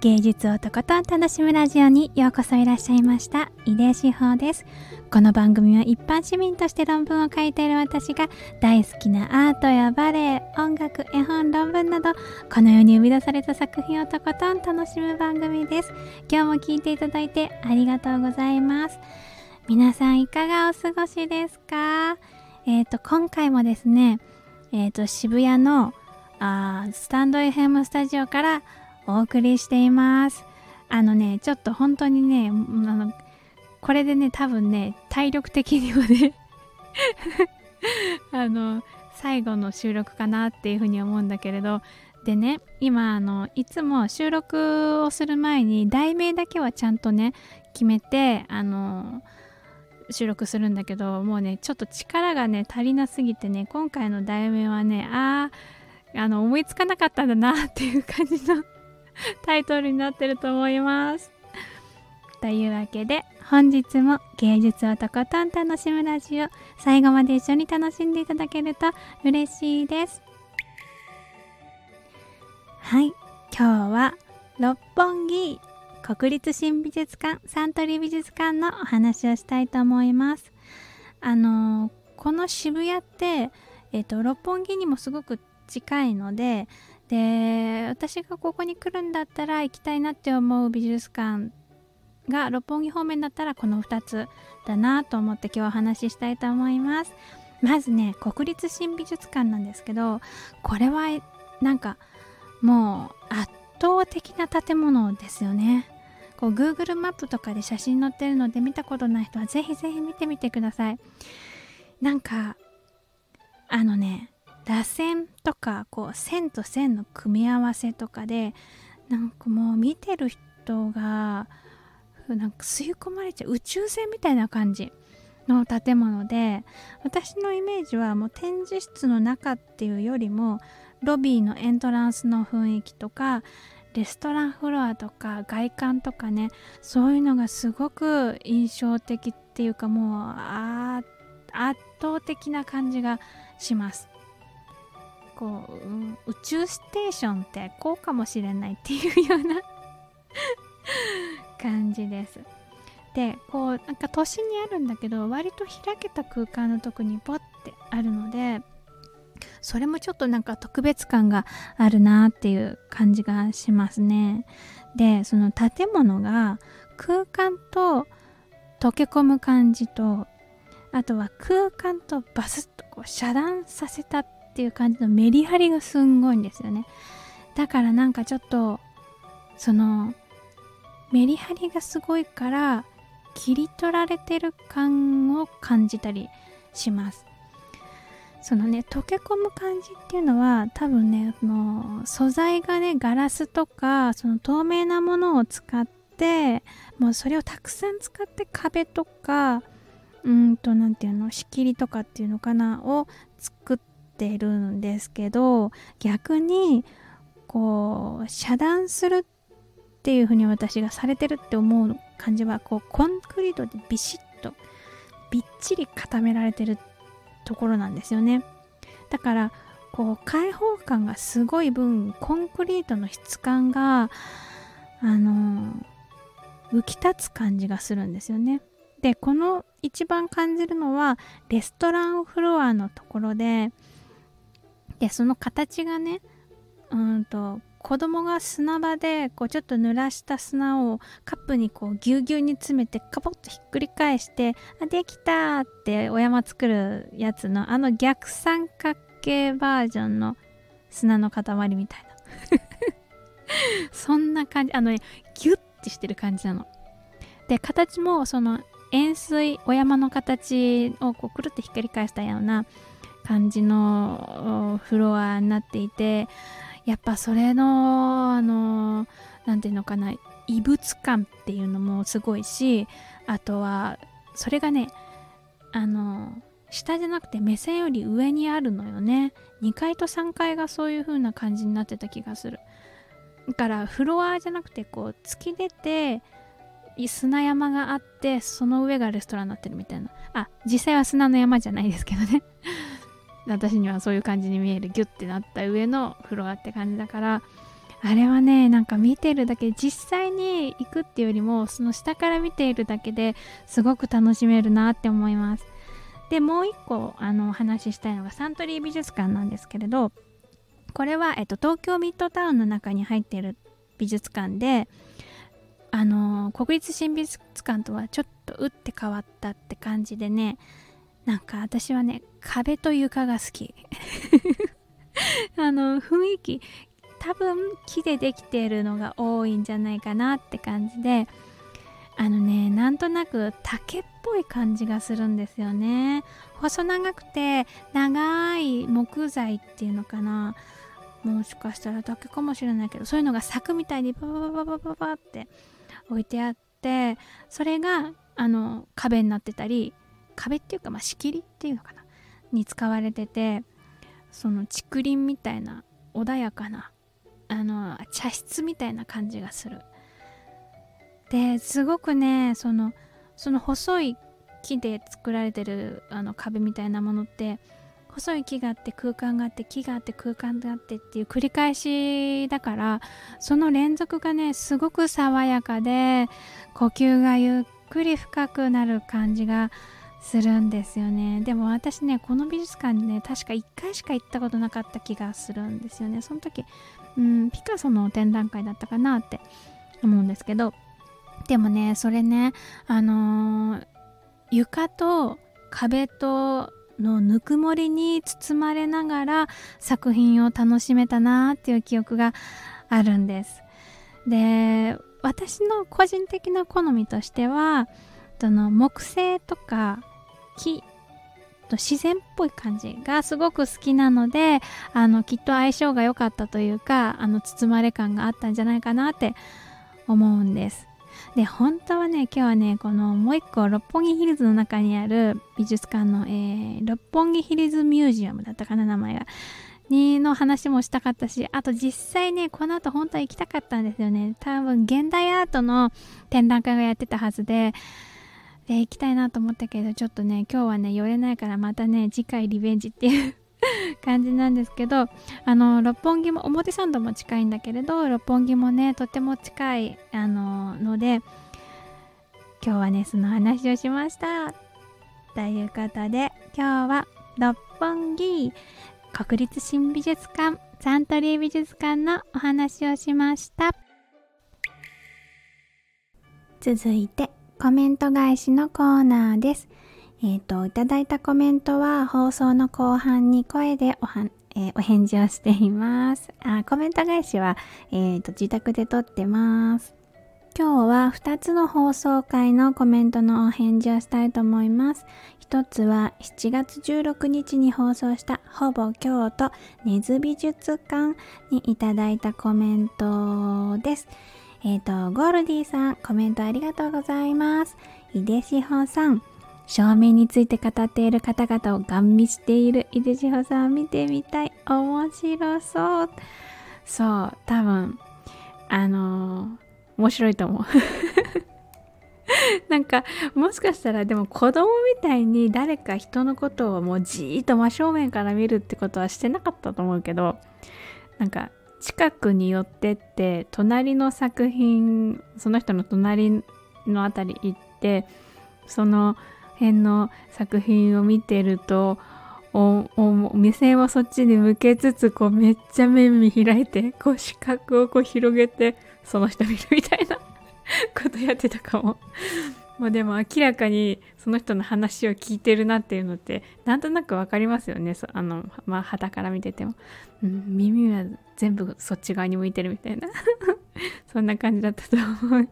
芸術をとことん楽しむラジオにようこそいらっしゃいました井出志保です。この番組は一般市民として論文を書いている私が大好きなアートやバレエ音楽絵本論文などこの世に生み出された作品をとことん楽しむ番組です。今日も聞いていただいてありがとうございます。皆さんいかがお過ごしですか？えっ、ー、と今回もですねえっ、ー、と渋谷のあスタンド FM スタジオからお送りしています。あのね、ちょっと本当にね、あのこれでね、多分ね、体力的にはね あの、最後の収録かなっていうふうに思うんだけれど、でね、今、あの、いつも収録をする前に、題名だけはちゃんとね、決めて、あの、収録するんだけど、もうね、ちょっと力がね、足りなすぎてね、今回の題名はね、ああ、あの、思いつかなかったんだなっていう感じの タイトルになってると思います。というわけで本日も芸術をとことん楽しむラジオ最後まで一緒に楽しんでいただけると嬉しいです。はい、今日は六本木国立新美術館サントリー美術館のお話をしたいと思います。あのこの渋谷って、えーと六本木にもすごく近いのでで私がここに来るんだったら行きたいなって思う美術館が六本木方面だったらこの2つだなと思って今日お話ししたいと思います。まずね国立新美術館なんですけどこれはなんかもう圧倒的な建物ですよね。こう Google マップとかで写真載ってるので見たことない人はぜひぜひ見てみてください。なんかあのね螺旋とかこう線と線の組み合わせとかでなんかもう見てる人がなんか吸い込まれちゃう宇宙船みたいな感じの建物で私のイメージはもう展示室の中っていうよりもロビーのエントランスの雰囲気とかレストランフロアとか外観とかねそういうのがすごく印象的っていうかもう圧倒的な感じがします。こう、うん、宇宙ステーションってこうかもしれないっていうような感じです。でこうなんか都心にあるんだけど割と開けた空間のとこにポッてあるのでそれもちょっとなんか特別感があるなっていう感じがしますね。でその建物が空間と溶け込む感じとあとは空間とバスッとこう遮断させたっていう感じのメリハリがすんごいんですよね。だからなんかちょっとそのメリハリがすごいから切り取られてる感を感じたりします。そのね溶け込む感じっていうのは多分ねの素材がねガラスとかその透明なものを使ってもうそれをたくさん使って壁とかうんと何ていうの仕切りとかっていうのかなを作ってるんですけど逆にこう遮断するっていう風に私がされてるって思う感じはこうコンクリートでビシッとびっちり固められてるところなんですよね。だからこう開放感がすごい分コンクリートの質感があの浮き立つ感じがするんですよね。でこの一番感じるのはレストランフロアのところででその形がねうんと子供が砂場でこうちょっと濡らした砂をカップにこうぎゅうぎゅうに詰めてカポッとひっくり返して「あできた!」ってお山作るやつのあの逆三角形バージョンの砂の塊みたいな そんな感じあのねギュッてしてる感じなので形もその円錐お山の形をこうくるってひっくり返したような感じのフロアになっていてやっぱそれのあの何て言うのかな異物感っていうのもすごいしあとはそれがねあの下じゃなくて目線より上にあるのよね。2階と3階がそういう風な感じになってた気がする。だからフロアじゃなくてこう突き出て砂山があってその上がレストランになってるみたいな。あ実際は砂の山じゃないですけどね。私にはそういう感じに見えるギュッてなった上のフロアって感じだからあれはねなんか見てるだけ実際に行くっていうよりもその下から見ているだけですごく楽しめるなって思います。でもう一個あのお話ししたいのがサントリー美術館なんですけれどこれは、えっと、東京ミッドタウンの中に入っている美術館であの国立新美術館とはちょっと打って変わったって感じでねなんか私はね壁と床が好き。あの雰囲気多分木でできているのが多いんじゃないかなって感じで。あのねなんとなく竹っぽい感じがするんですよね。細長くて長い木材っていうのかな。もしかしたら竹かもしれないけどそういうのが咲くみたいにババババババって置いてあってそれがあの壁になってたり壁っていうかまあ仕切りっていうのかな。に使われててその竹林みたいな穏やかなあの茶室みたいな感じがする。ですごくねそのその細い木で作られてるあの壁みたいなものって細い木があって空間があって木があって空間があってっていう繰り返しだからその連続がねすごく爽やかで呼吸がゆっくり深くなる感じがするんですよね。でも私ねこの美術館にね確か1回しか行ったことなかった気がするんですよね。その時うんピカソの展覧会だったかなって思うんですけど。でもねそれねあのー、床と壁とのぬくもりに包まれながら作品を楽しめたなっていう記憶があるんです。で私の個人的な好みとしてはその木製とか木と自然っぽい感じがすごく好きなのであのきっと相性が良かったというかあの包まれ感があったんじゃないかなって思うんです。で本当はね今日はねこのもう一個六本木ヒルズの中にある美術館の、えー、六本木ヒルズミュージアムだったかな名前が。にの話もしたかったしあと実際ねこの後本当は行きたかったんですよね。多分現代アートの展覧会がやってたはずでで行きたいなと思ったけどちょっとね今日はね寄れないからまたね次回リベンジっていう感じなんですけどあの六本木も表参道も近いんだけれど六本木もねとても近いあのので今日はねその話をしました。ということで今日は六本木国立新美術館サントリー美術館のお話をしました。続いてコメント返しのコーナーです。えっ、ー、と、いただいたコメントは放送の後半に声でおは、えー、お返事をしています。あコメント返しは、えっ、ー、と、自宅で撮ってます。今日は2つの放送回のコメントのお返事をしたいと思います。一つは7月16日に放送したほぼ京都根津美術館にいただいたコメントです。えっ、ー、と、ゴールディさん、コメントありがとうございます。井出志保さん、照明について語っている方々をガン見している井出志保さん見てみたい。面白そう。そう、多分、あのー、面白いと思う。なんかもしかしたらでも子供みたいに誰か人のことをもうじーっと真正面から見るってことはしてなかったと思うけどなんか近くに寄ってって隣の作品その人の隣の辺り行ってその辺の作品を見てるとおお目線はそっちに向けつつこうめっちゃ目見開いてこう視覚をこう広げてその人見るみたいなことやってたかも。もうでも明らかにその人の話を聞いてるなっていうのってなんとなく分かりますよね。あのまあ旗から見てても、うん、耳は全部そっち側に向いてるみたいな。そんな感じだったと思う。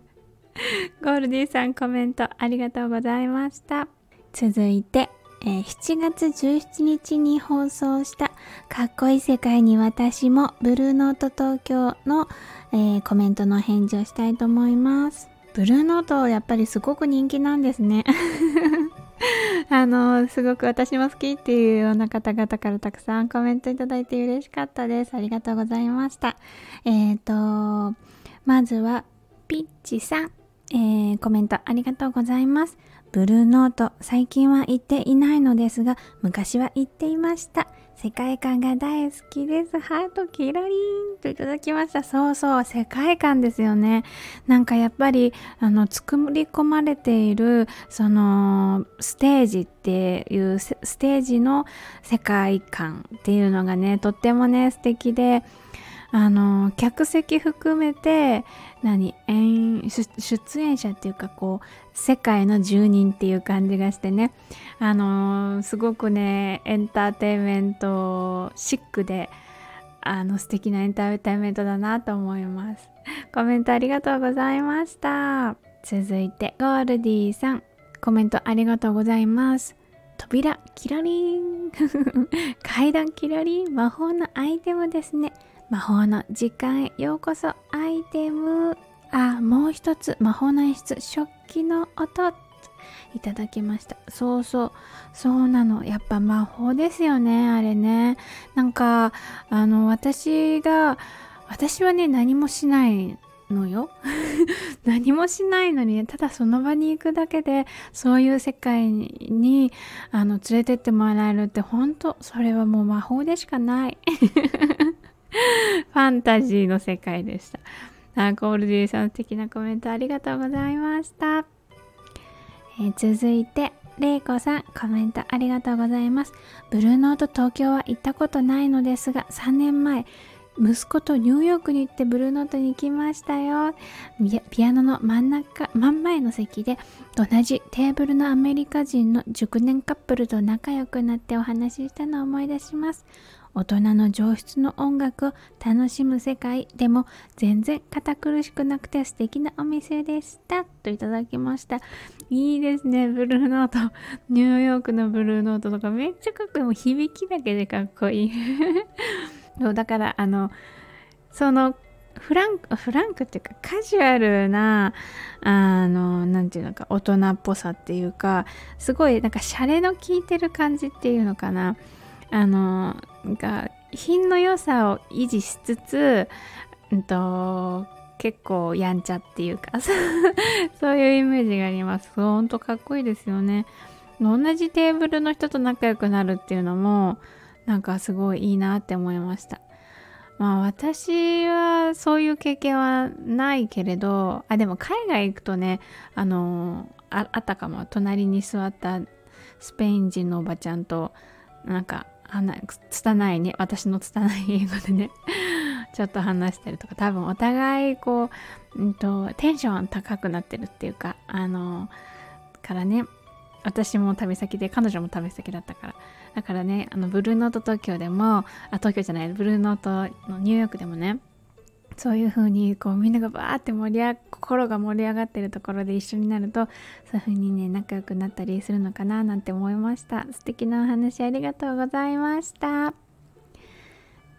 ゴールディーさんコメントありがとうございました。続いて、えー、7月17日に放送したかっこいい世界に私もブルーノート東京の、えー、コメントの返事をしたいと思います。ブルーノートやっぱりすごく人気なんですね。あのすごく私も好きっていうような方々からたくさんコメントいただいて嬉しかったです。ありがとうございました。えっ、ー、とまずはピッチさん、えー、コメントありがとうございます。ブルーノート最近は行っていないのですが昔は行っていました。世界観が大好きです。ハートキラリンといただきました。そうそう、世界観ですよね。なんかやっぱり、あの、作り込まれている、その、ステージっていうステージの世界観っていうのがね、とってもね、素敵で、あの客席含めて何演出演者っていうかこう世界の住人っていう感じがしてね。あのすごくねエンターテインメントシックであの素敵なエンターテインメントだなと思います。コメントありがとうございました。続いてゴールディさん。コメントありがとうございます。扉キラリン。階段キラリン。魔法のアイテムですね。魔法の時間へようこそアイテム。あもう一つ。魔法の演出食器の音。いただきました。そうそう。そうなの。やっぱ魔法ですよねあれね。なんかあの私が私はね何もしないのよ。何もしないのに、ね、ただその場に行くだけでそういう世界にあの連れてってもらえるって本当それはもう魔法でしかない。ファンタジーの世界でした。あコールディさん素敵なコメントありがとうございました。えー、続いて、れいこさん、コメントありがとうございます。ブルーノート東京は行ったことないのですが、3年前、息子とニューヨークに行ってブルーノートに行きましたよ。ピアノの真ん中、真ん前の席で同じテーブルのアメリカ人の熟年カップルと仲良くなってお話ししたのを思い出します。大人の上質の音楽を楽しむ世界でも全然堅苦しくなくて素敵なお店でした。といただきました。いいですね。ブルーノート。ニューヨークのブルーノートとかめっちゃかっこいい。もう響きだけでかっこいいそうだからあのそのフランク、フランクっていうかカジュアルな、あの、なんていうのか、大人っぽさっていうか、すごいなんかシャレの効いてる感じっていうのかな。あのが品の良さを維持しつつ、うんと、結構やんちゃっていうか そういうイメージがあります。ほんとかっこいいですよね。同じテーブルの人と仲良くなるっていうのもなんかすごいいいなって思いました。まあ私はそういう経験はないけれどあでも海外行くとねあのああったかも隣に座ったスペイン人のおばちゃんとなんか拙いね私の拙い英語でね。ちょっと話してるとか。多分お互いこう、うんと、テンション高くなってるっていうかあのからね私も旅先で彼女も旅先だったから。だからねあのブルーノート東京でもあ東京じゃないブルーノートのニューヨークでもねそういう風にこうみんながバーって盛り上が心が盛り上がってるところで一緒になるとそういう風にね仲良くなったりするのかななんて思いました。素敵なお話ありがとうございました。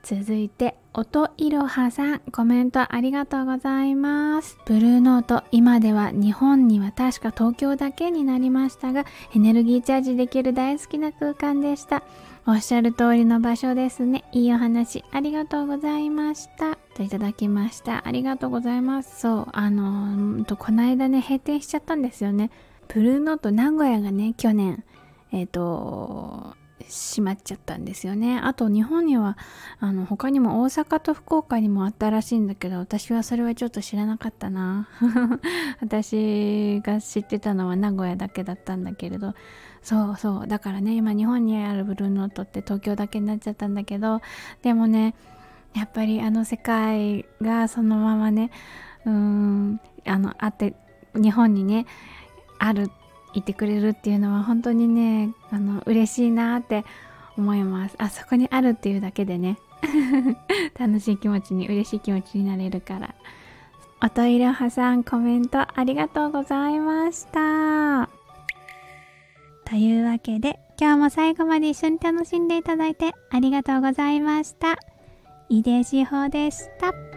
続いて音いろはさんコメントありがとうございます。ブルーノート今では日本には確か東京だけになりましたがエネルギーチャージできる大好きな空間でした。おっしゃる通りの場所ですね。いいお話ありがとうございました。といただきました。ありがとうございます。そう、あのと、この間ね、閉店しちゃったんですよね。ブルーノート名古屋がね、去年、えっ、ー、と、閉まっちゃったんですよね。あと日本にはあの他にも大阪と福岡にもあったらしいんだけど私はそれはちょっと知らなかったな。私が知ってたのは名古屋だけだったんだけれどそうそう。だからね今日本にあるブルーノートって東京だけになっちゃったんだけどでもねやっぱりあの世界がそのままねうーんあのあって日本にねあるいてくれるっていうのは本当にねあの嬉しいなって思います。あそこにあるっていうだけでね 楽しい気持ちに嬉しい気持ちになれるから。おといろはさんコメントありがとうございました。というわけで今日も最後まで一緒に楽しんでいただいてありがとうございました井出志保でした。